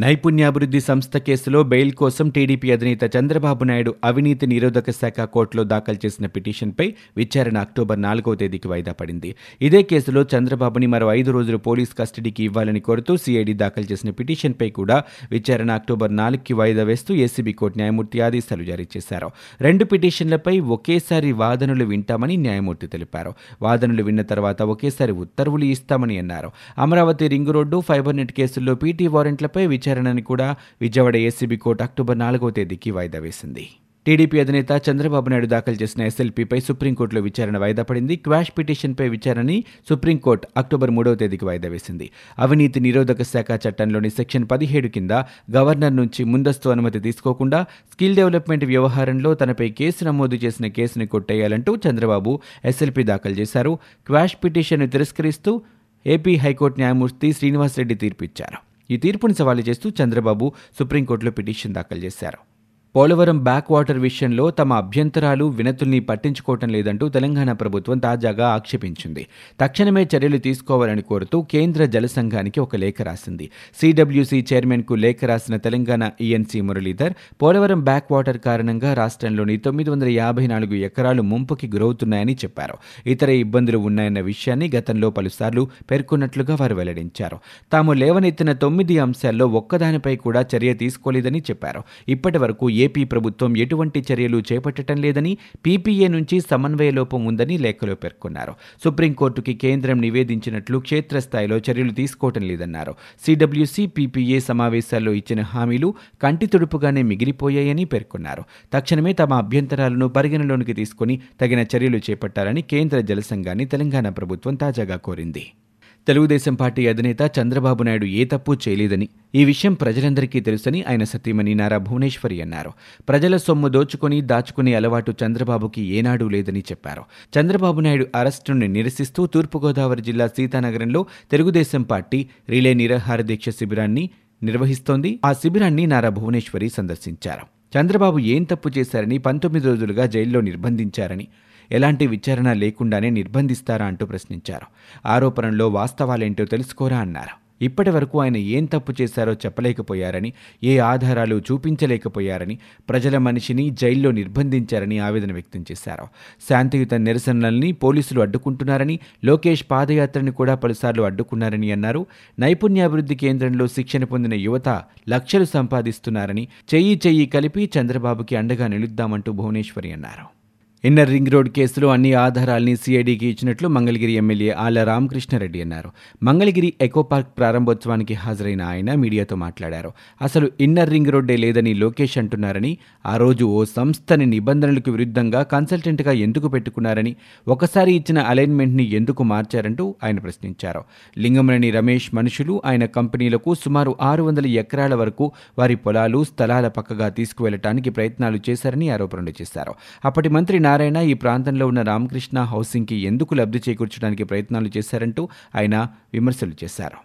నైపుణ్యాభివృద్ధి సంస్థ కేసులో బెయిల్ కోసం టీడీపీ అధినేత చంద్రబాబు నాయుడు అవినీతి నిరోధక శాఖ కోర్టులో దాఖలు చేసిన పిటిషన్పై విచారణ అక్టోబర్ నాలుగవ తేదీకి వాయిదా పడింది. ఇదే కేసులో చంద్రబాబుని మరో ఐదు రోజులు పోలీస్ కస్టడీకి ఇవ్వాలని కోరుతూ సిఐడి దాఖలు చేసిన పిటిషన్పై కూడా విచారణ అక్టోబర్ నాలుగుకి వాయిదా వేస్తూ ఏసీబీ కోర్టు న్యాయమూర్తి ఆదేశాలు జారీ చేశారు. రెండు పిటిషన్లపై ఒకేసారి వాదనలు వింటామని న్యాయమూర్తి తెలిపారు. వాదనలు విన్న తర్వాత ఒకేసారి ఉత్తర్వులు ఇస్తామని అన్నారు. Amaravati ring road fibre net కేసుల్లో పీటీ వారెంట్లపై విచారణని కూడా విజయవాడ ఏసీబీ కోర్టు అక్టోబర్ నాలుగవ తేదీకి వాయిదా వేసింది. టీడీపీ అధినేత చంద్రబాబు నాయుడు దాఖలు చేసిన ఎస్ఎల్పీపై సుప్రీంకోర్టులో విచారణ వాయిదా పడింది. క్వాష్ పిటిషన్పై విచారణని సుప్రీంకోర్టు అక్టోబర్ మూడవ తేదీకి వాయిదా వేసింది. అవినీతి నిరోధక శాఖ చట్టంలోని సెక్షన్ పదిహేడు కింద గవర్నర్ నుంచి ముందస్తు అనుమతి తీసుకోకుండా స్కిల్ డెవలప్మెంట్ వ్యవహారంలో తనపై కేసు నమోదు చేసిన కేసుని కొట్టేయాలంటూ చంద్రబాబు ఎస్ఎల్పీ దాఖలు చేశారు. క్వాష్ పిటిషన్ను తిరస్కరిస్తూ ఏపీ హైకోర్టు న్యాయమూర్తి శ్రీనివాసరెడ్డి తీర్పిచ్చారు. ఈ తీర్పుని సవాలు చేస్తూ చంద్రబాబు సుప్రీంకోర్టులో పిటిషన్ దాఖలు చేశారు. పోలవరం బ్యాక్ వాటర్ విషయంలో తమ అభ్యంతరాలు వినతుల్ని పట్టించుకోవటం లేదంటూ తెలంగాణ ప్రభుత్వం తాజాగా ఆక్షేపించింది. తక్షణమే చర్యలు తీసుకోవాలని కోరుతూ కేంద్ర జల సంఘానికి ఒక లేఖ రాసింది. సిడబ్ల్యూసీ చైర్మన్కు లేఖ రాసిన Telangana ENC Muralidhar Polavaram back water కారణంగా రాష్ట్రంలోని తొమ్మిది వందల యాభై నాలుగు ఎకరాలు ముంపుకి గురవుతున్నాయని చెప్పారు. ఇతర ఇబ్బందులు ఉన్నాయన్న విషయాన్ని గతంలో పలుసార్లు పేర్కొన్నట్లుగా వారు వెల్లడించారు. తాము లేవనెత్తిన తొమ్మిది అంశాల్లో ఒక్కదానిపై కూడా చర్య తీసుకోలేదని చెప్పారు. ఇప్పటి వరకు ఏపీ ప్రభుత్వం ఎటువంటి చర్యలు చేపట్టడం లేదని పీపీఏ నుంచి సమన్వయ లోపం ఉందని లేఖలో పేర్కొన్నారు. సుప్రీంకోర్టుకి కేంద్రం నివేదించినట్లు క్షేత్రస్థాయిలో చర్యలు తీసుకోవటం లేదన్నారు. సిడబ్ల్యూసీ పీపీఏ సమావేశాల్లో ఇచ్చిన హామీలు కంటి తుడుపుగానే మిగిలిపోయాయని పేర్కొన్నారు. తక్షణమే తమ అభ్యంతరాలను పరిగణలోనికి తీసుకుని తగిన చర్యలు చేపట్టాలని కేంద్ర జలసంఘాన్ని తెలంగాణ ప్రభుత్వం తాజాగా కోరింది. తెలుగుదేశం పార్టీ అధినేత చంద్రబాబు నాయుడు ఏ తప్పు చేయలేదని ఈ విషయం ప్రజలందరికీ తెలుసని ఆయన సతీమణి నారా భువనేశ్వరి అన్నారు. ప్రజల సొమ్ము దోచుకొని దాచుకునే అలవాటు చంద్రబాబుకి ఏనాడూ లేదని చెప్పారు. చంద్రబాబు నాయుడు అరెస్టును నిరసిస్తూ తూర్పుగోదావరి జిల్లా సీతానగరంలో తెలుగుదేశం పార్టీ రిలే నిరాహార దీక్ష శిబిరాన్ని నిర్వహిస్తోంది. ఆ శిబిరాన్ని నారా భువనేశ్వరి సందర్శించారు. చంద్రబాబు ఏం తప్పు చేశారని పంతొమ్మిది రోజులుగా జైల్లో నిర్బంధించారని ఎలాంటి విచారణ లేకుండానే నిర్బంధిస్తారా అంటూ ప్రశ్నించారు. ఆరోపణల్లో వాస్తవాలేంటో తెలుసుకోరా అన్నారు. ఇప్పటి వరకు ఆయన ఏం తప్పు చేశారో చెప్పలేకపోయారని ఏ ఆధారాలు చూపించలేకపోయారని ప్రజల మనిషిని జైల్లో నిర్బంధించారని ఆవేదన వ్యక్తం చేశారు. శాంతియుత నిరసనల్ని పోలీసులు అడ్డుకుంటున్నారని లోకేష్ పాదయాత్రని కూడా పలుసార్లు అడ్డుకున్నారని అన్నారు. నైపుణ్యాభివృద్ధి కేంద్రంలో శిక్షణ పొందిన యువత లక్షలు సంపాదిస్తున్నారని చెయ్యి చెయ్యి కలిపి చంద్రబాబుకి అండగా నిలుద్దామంటూ భువనేశ్వరి అన్నారు. ఇన్నర్ రింగ్ రోడ్ కేసులో అన్ని ఆధారాల్ని సిఐడికి ఇచ్చినట్లు మంగళగిరి ఎమ్మెల్యే ఆళ్ళ రామకృష్ణారెడ్డి అన్నారు. మంగళగిరి ఎకో పార్క్ ప్రారంభోత్సవానికి హాజరైన ఆయన మీడియాతో మాట్లాడారు. అసలు ఇన్నర్ రింగ్ రోడ్డే లేదని లోకేష్ అంటున్నారని ఆ రోజు ఓ సంస్థని నిబంధనలకు విరుద్ధంగా కన్సల్టెంట్గా ఎందుకు పెట్టుకున్నారని ఒకసారి ఇచ్చిన అలైన్మెంట్ని ఎందుకు మార్చారంటూ ఆయన ప్రశ్నించారు. లింగమనేని రమేష్ మనుషులు ఆయన కంపెనీలకు సుమారు ఆరు వందల ఎకరాల వరకు వారి పొలాలు స్థలాల పక్కగా తీసుకువెళ్ళటానికి ప్రయత్నాలు చేశారని ఆరోపణలు చేశారు. అప్పటి మంత్రి నారాయణ ఈ ప్రాంతంలో ఉన్న రామకృష్ణ హౌసింగ్కి ఎందుకు లబ్ధి చేకూర్చడానికి ప్రయత్నాలు చేశారంటూ ఆయన విమర్శలు చేశారు.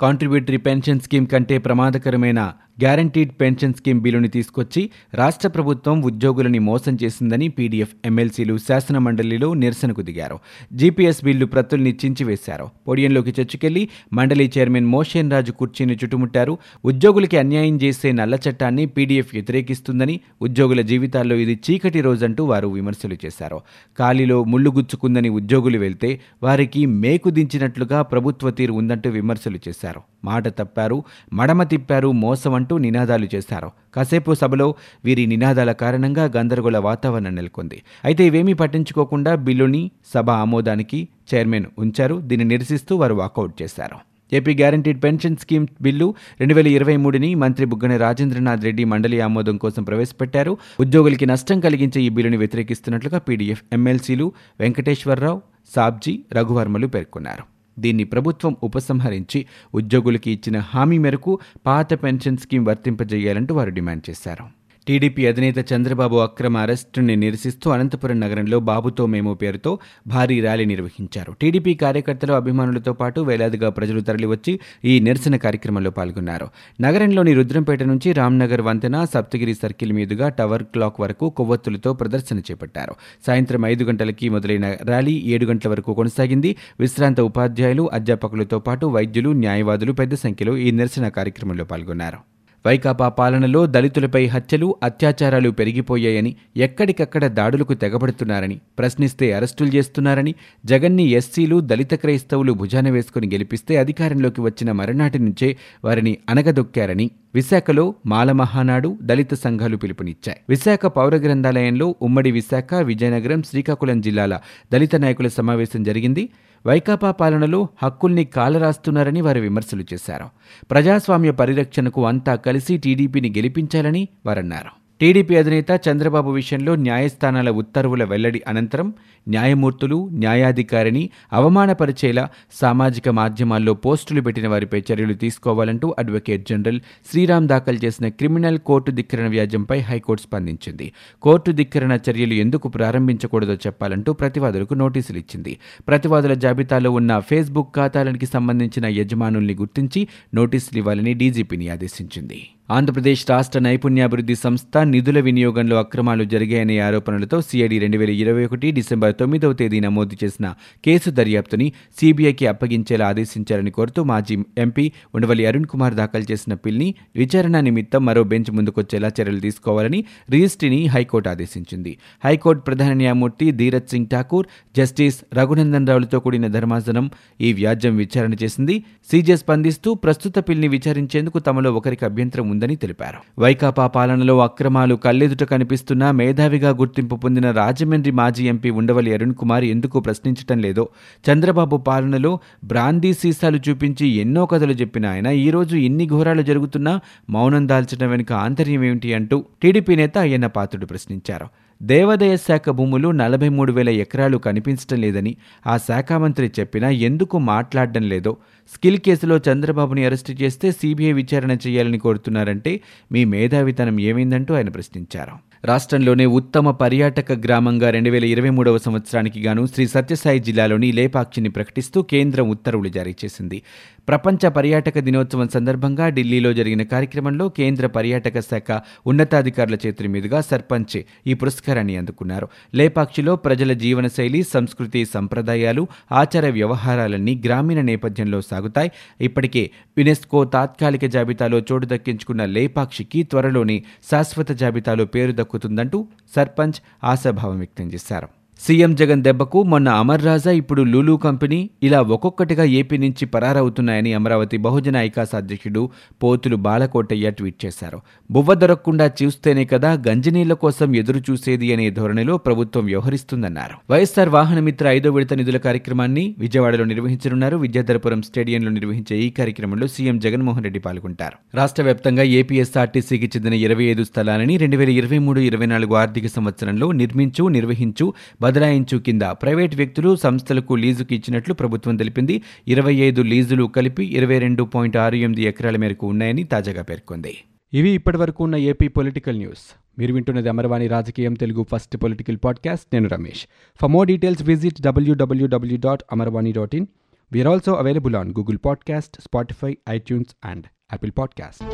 కాంట్రిబ్యూటరీ పెన్షన్ స్కీమ్ కంటే ప్రమాదకరమైన గ్యారంటీడ్ పెన్షన్ స్కీమ్ బిల్లుని తీసుకొచ్చి రాష్ట్ర ప్రభుత్వం ఉద్యోగులని మోసం చేసిందని పీడీఎఫ్ ఎమ్మెల్సీలు శాసన మండలిలో నిరసనకు దిగారు. GPS bill ప్రతుల్ని చించివేశారు. పొడియంలోకి చొచ్చుకెళ్ళి మండలి చైర్మన్ మోషన్ రాజు కుర్చీని చుట్టుముట్టారు. ఉద్యోగులకి అన్యాయం చేసే నల్ల చట్టాన్ని పీడీఎఫ్ వ్యతిరేకిస్తుందని ఉద్యోగుల జీవితాల్లో ఇది చీకటి రోజంటూ వారు విమర్శలు చేశారు. ఖాళీలో ముళ్ళు గుచ్చుకుందని ఉద్యోగులు వెళ్తే వారికి మేకు దించినట్లుగా ప్రభుత్వ తీరు ఉందంటూ విమర్శలు చేశారు. మాట తప్పారు మడమ తిప్పారు మోసమంటూ నినాదాలు చేశారు. కాసేపు సభలో వీరి నినాదాల కారణంగా గందరగోళ వాతావరణం నెలకొంది. అయితే ఇవేమీ పట్టించుకోకుండా బిల్లుని సభ ఆమోదానికి చైర్మన్ ఉంచారు. దీన్ని నిరసిస్తూ వారు వాకౌట్ చేశారు. AP guaranteed pension scheme bill రెండు వేల ఇరవై మూడుని మంత్రి బుగ్గన రాజేంద్రనాథ్ రెడ్డి మండలి ఆమోదం కోసం ప్రవేశపెట్టారు. ఉద్యోగులకి నష్టం కలిగించే ఈ బిల్లుని వ్యతిరేకిస్తున్నట్లుగా పీడీఎఫ్ ఎమ్మెల్సీలు వెంకటేశ్వరరావు సాబ్జీ రఘువర్మలు పేర్కొన్నారు. దీన్ని ప్రభుత్వం ఉపసంహరించి ఉద్యోగులకి ఇచ్చిన హామీ మేరకు పాత పెన్షన్ స్కీమ్ వర్తింపజేయాలంటూ వారు డిమాండ్ చేశారు. టీడీపీ అధినేత చంద్రబాబు అక్రమ అరెస్టుని నిరసిస్తూ అనంతపురం నగరంలో బాబుతో మేము పేరుతో భారీ ర్యాలీ నిర్వహించారు. టీడీపీ కార్యకర్తలు అభిమానులతో పాటు వేలాదిగా ప్రజలు తరలివచ్చి ఈ నిరసన కార్యక్రమంలో పాల్గొన్నారు. నగరంలోని రుద్రంపేట నుంచి రామ్నగర్ వంతెన సప్తగిరి సర్కిల్ మీదుగా టవర్ క్లాక్ వరకు కొవ్వొత్తులతో ప్రదర్శన చేపట్టారు. సాయంత్రం ఐదు గంటలకి మొదలైన ర్యాలీ ఏడు గంటల వరకు కొనసాగింది. విశ్రాంత ఉపాధ్యాయులు అధ్యాపకులతో పాటు వైద్యులు న్యాయవాదులు పెద్ద సంఖ్యలో ఈ నిరసన కార్యక్రమంలో పాల్గొన్నారు. వైకాపా పాలనలో దళితులపై హత్యలు అత్యాచారాలు పెరిగిపోయాయని ఎక్కడికక్కడ దాడులకు తెగబడుతున్నారని ప్రశ్నిస్తే అరెస్టులు చేస్తున్నారని జగన్ని ఎస్సీలు దళిత క్రైస్తవులు భుజాన వేసుకుని గెలిపిస్తే అధికారంలోకి వచ్చిన మరనాటి నుంచే వారిని అనగదొక్కారని విశాఖలో మాల మహానాడు దళిత సంఘాలు పిలుపునిచ్చాయి. విశాఖ పౌర గ్రంథాలయంలో ఉమ్మడి విశాఖ విజయనగరం శ్రీకాకుళం జిల్లాల దళిత నాయకుల సమావేశం జరిగింది. వైకాపా పాలనలో హక్కుల్ని కాలరాస్తున్నారని వారు విమర్శలు చేశారు. ప్రజాస్వామ్య పరిరక్షణకు అంతా కలిసి టీడీపీని గెలిపించాలని వారన్నారు. టీడీపీ అధినేత చంద్రబాబు విషయంలో న్యాయస్థానాల ఉత్తర్వుల వెల్లడి అనంతరం న్యాయమూర్తులు న్యాయాధికారిని అవమానపరిచేలా సామాజిక మాధ్యమాల్లో పోస్టులు పెట్టిన వారిపై చర్యలు తీసుకోవాలంటూ అడ్వకేట్ జనరల్ శ్రీరామ్ దాఖలు చేసిన క్రిమినల్ కోర్టు ధిక్కరణ వ్యాజ్యంపై హైకోర్టు స్పందించింది. కోర్టు ధిక్కరణ చర్యలు ఎందుకు ప్రారంభించకూడదో చెప్పాలంటూ ప్రతివాదులకు నోటీసులు ఇచ్చింది. ప్రతివాదుల జాబితాలో ఉన్న ఫేస్బుక్ ఖాతాలకి సంబంధించిన యజమానుల్ని గుర్తించి నోటీసులు ఇవ్వాలని డీజీపీని ఆదేశించింది. ఆంధ్రప్రదేశ్ రాష్ట్ర నైపుణ్యాభివృద్ధి సంస్థ నిధుల వినియోగంలో అక్రమాలు జరిగాయనే ఆరోపణలతో సిఐడి రెండు వేల ఇరవై ఒకటి డిసెంబర్ తొమ్మిదవ తేదీ నమోదు చేసిన కేసు దర్యాప్తుని సీబీఐకి అప్పగించేలా ఆదేశించారని కోరుతూ మాజీ ఎంపీ ఉండవల్లి అరుణ్ కుమార్ దాఖలు చేసిన పిల్ని విచారణ నిమిత్తం మరో బెంచ్ ముందుకొచ్చేలా చర్యలు తీసుకోవాలని రిజిస్ట్రీని హైకోర్టు ఆదేశించింది. హైకోర్టు ప్రధాన న్యాయమూర్తి ధీరజ్ సింగ్ ఠాకూర్ జస్టిస్ రఘునందన్ రావులతో కూడిన ధర్మాసనం ఈ వ్యాజ్యం విచారణ చేసింది. సీజే స్పందిస్తూ ప్రస్తుత పిల్ని విచారించేందుకు తమలో ఒకరికి అభ్యంతరం ఉంది ఉందని తెలిపారు. వైకాపా పాలనలో అక్రమాలు కళ్ళెదుట కనిపిస్తున్నా మేధావిగా గుర్తింపు పొందిన రాజమండ్రి మాజీ ఎంపీ ఉండవల్లి అరుణ్ కుమార్ ఎందుకు ప్రశ్నించటం లేదో చంద్రబాబు పాలనలో బ్రాందీ సీసాలు చూపించి ఎన్నో కథలు చెప్పిన ఆయన ఈరోజు ఇన్ని ఘోరాలు జరుగుతున్నా మౌనం దాల్చడం వెనుక ఆంతర్యం ఏమిటి అంటూ టీడీపీ నేత అయ్యన్న పాత్రుడు ప్రశ్నించారు. దేవాదాయ శాఖ భూములు నలభై మూడు వేల ఎకరాలు కనిపించడం లేదని ఆ శాఖ మంత్రి చెప్పినా ఎందుకు మాట్లాడడం లేదో స్కిల్ కేసులో చంద్రబాబుని అరెస్టు చేస్తే సీబీఐ విచారణ చేయాలని కోరుతున్నారంటే మీ మేధావితనం ఏమైందంటూ ఆయన ప్రశ్నించారు. రాష్ట్రంలోనే ఉత్తమ పర్యాటక గ్రామంగా రెండు వేల ఇరవై మూడవ సంవత్సరానికి గాను శ్రీ సత్యసాయి జిల్లాలోని లేపాక్షిని ప్రకటిస్తూ కేంద్రం ఉత్తర్వులు జారీ చేసింది. ప్రపంచ పర్యాటక దినోత్సవం సందర్భంగా ఢిల్లీలో జరిగిన కార్యక్రమంలో కేంద్ర పర్యాటక శాఖ ఉన్నతాధికారుల చేతుల మీదుగా సర్పంచ్ ఈ పురస్కారాన్ని అందుకున్నారు. లేపాక్షిలో ప్రజల జీవనశైలి సంస్కృతి సంప్రదాయాలు ఆచార వ్యవహారాలన్నీ గ్రామీణ నేపథ్యంలో సాగుతాయి ఇప్పటికే యునెస్కో తాత్కాలిక జాబితాలో చోటు దక్కించుకున్న లేపాక్షికి త్వరలోని శాశ్వత జాబితాలో పేరు దక్కుతుందంటూ సర్పంచ్ ఆశాభావం వ్యక్తం చేశారు. సీఎం జగన్ దెబ్బకు మొన్న అమర్ రాజా ఇప్పుడు లూలూ కంపెనీ ఇలా ఒక్కొక్కటిగా ఏపీ నుంచి పరారవుతున్నాయని అమరావతి బహుజన ఐకాస్ అధ్యక్షుడు పోతులు బాలకోటయ్య ట్వీట్ చేశారు. బువ్వ దొరకకుండా చూస్తేనే కదా గంజినీళ్ళ కోసం ఎదురు చూసేది అనే ధోరణిలో ప్రభుత్వం వ్యవహరిస్తుందన్నారు. వైఎస్సార్ వాహనమిత్ర ఐదో విడత నిధుల కార్యక్రమాన్ని విజయవాడలో నిర్వహించనున్నారు. విద్యాధరపురం స్టేడియంలో నిర్వహించే ఈ కార్యక్రమంలో సీఎం జగన్మోహన్ రెడ్డి పాల్గొంటారు. రాష్ట్ర వ్యాప్తంగా ఏపీఎస్ఆర్టీసీకి చెందిన ఇరవై ఐదు స్థలాలని రెండు వేల ఇరవై మూడు ఇరవై నాలుగు ఆర్థిక సంవత్సరంలో నిర్మించు నిర్వహించు బదలాయించు కింద ప్రైవేట్ వ్యక్తులు సంస్థలకు లీజుకు ఇచ్చినట్లు ప్రభుత్వం తెలిపింది. ఇరవై ఐదు లీజులు కలిపి ఇరవై రెండు పాయింట్ ఆరు ఎనిమిది ఎకరాల మేరకు ఉన్నాయని తాజాగా పేర్కొంది. ఇవి ఇప్పటివరకు ఉన్న ఏపీ పొలిటికల్ న్యూస్. మీరు వింటున్నది అమరవాణి రాజకీయం తెలుగు ఫస్ట్ పొలిటికల్ పాడ్కాస్ట్. నేను Ramesh. For more details visit W W W dot Amarvani dot in we are also available on Google podcast Spotify iTunes and Apple podcast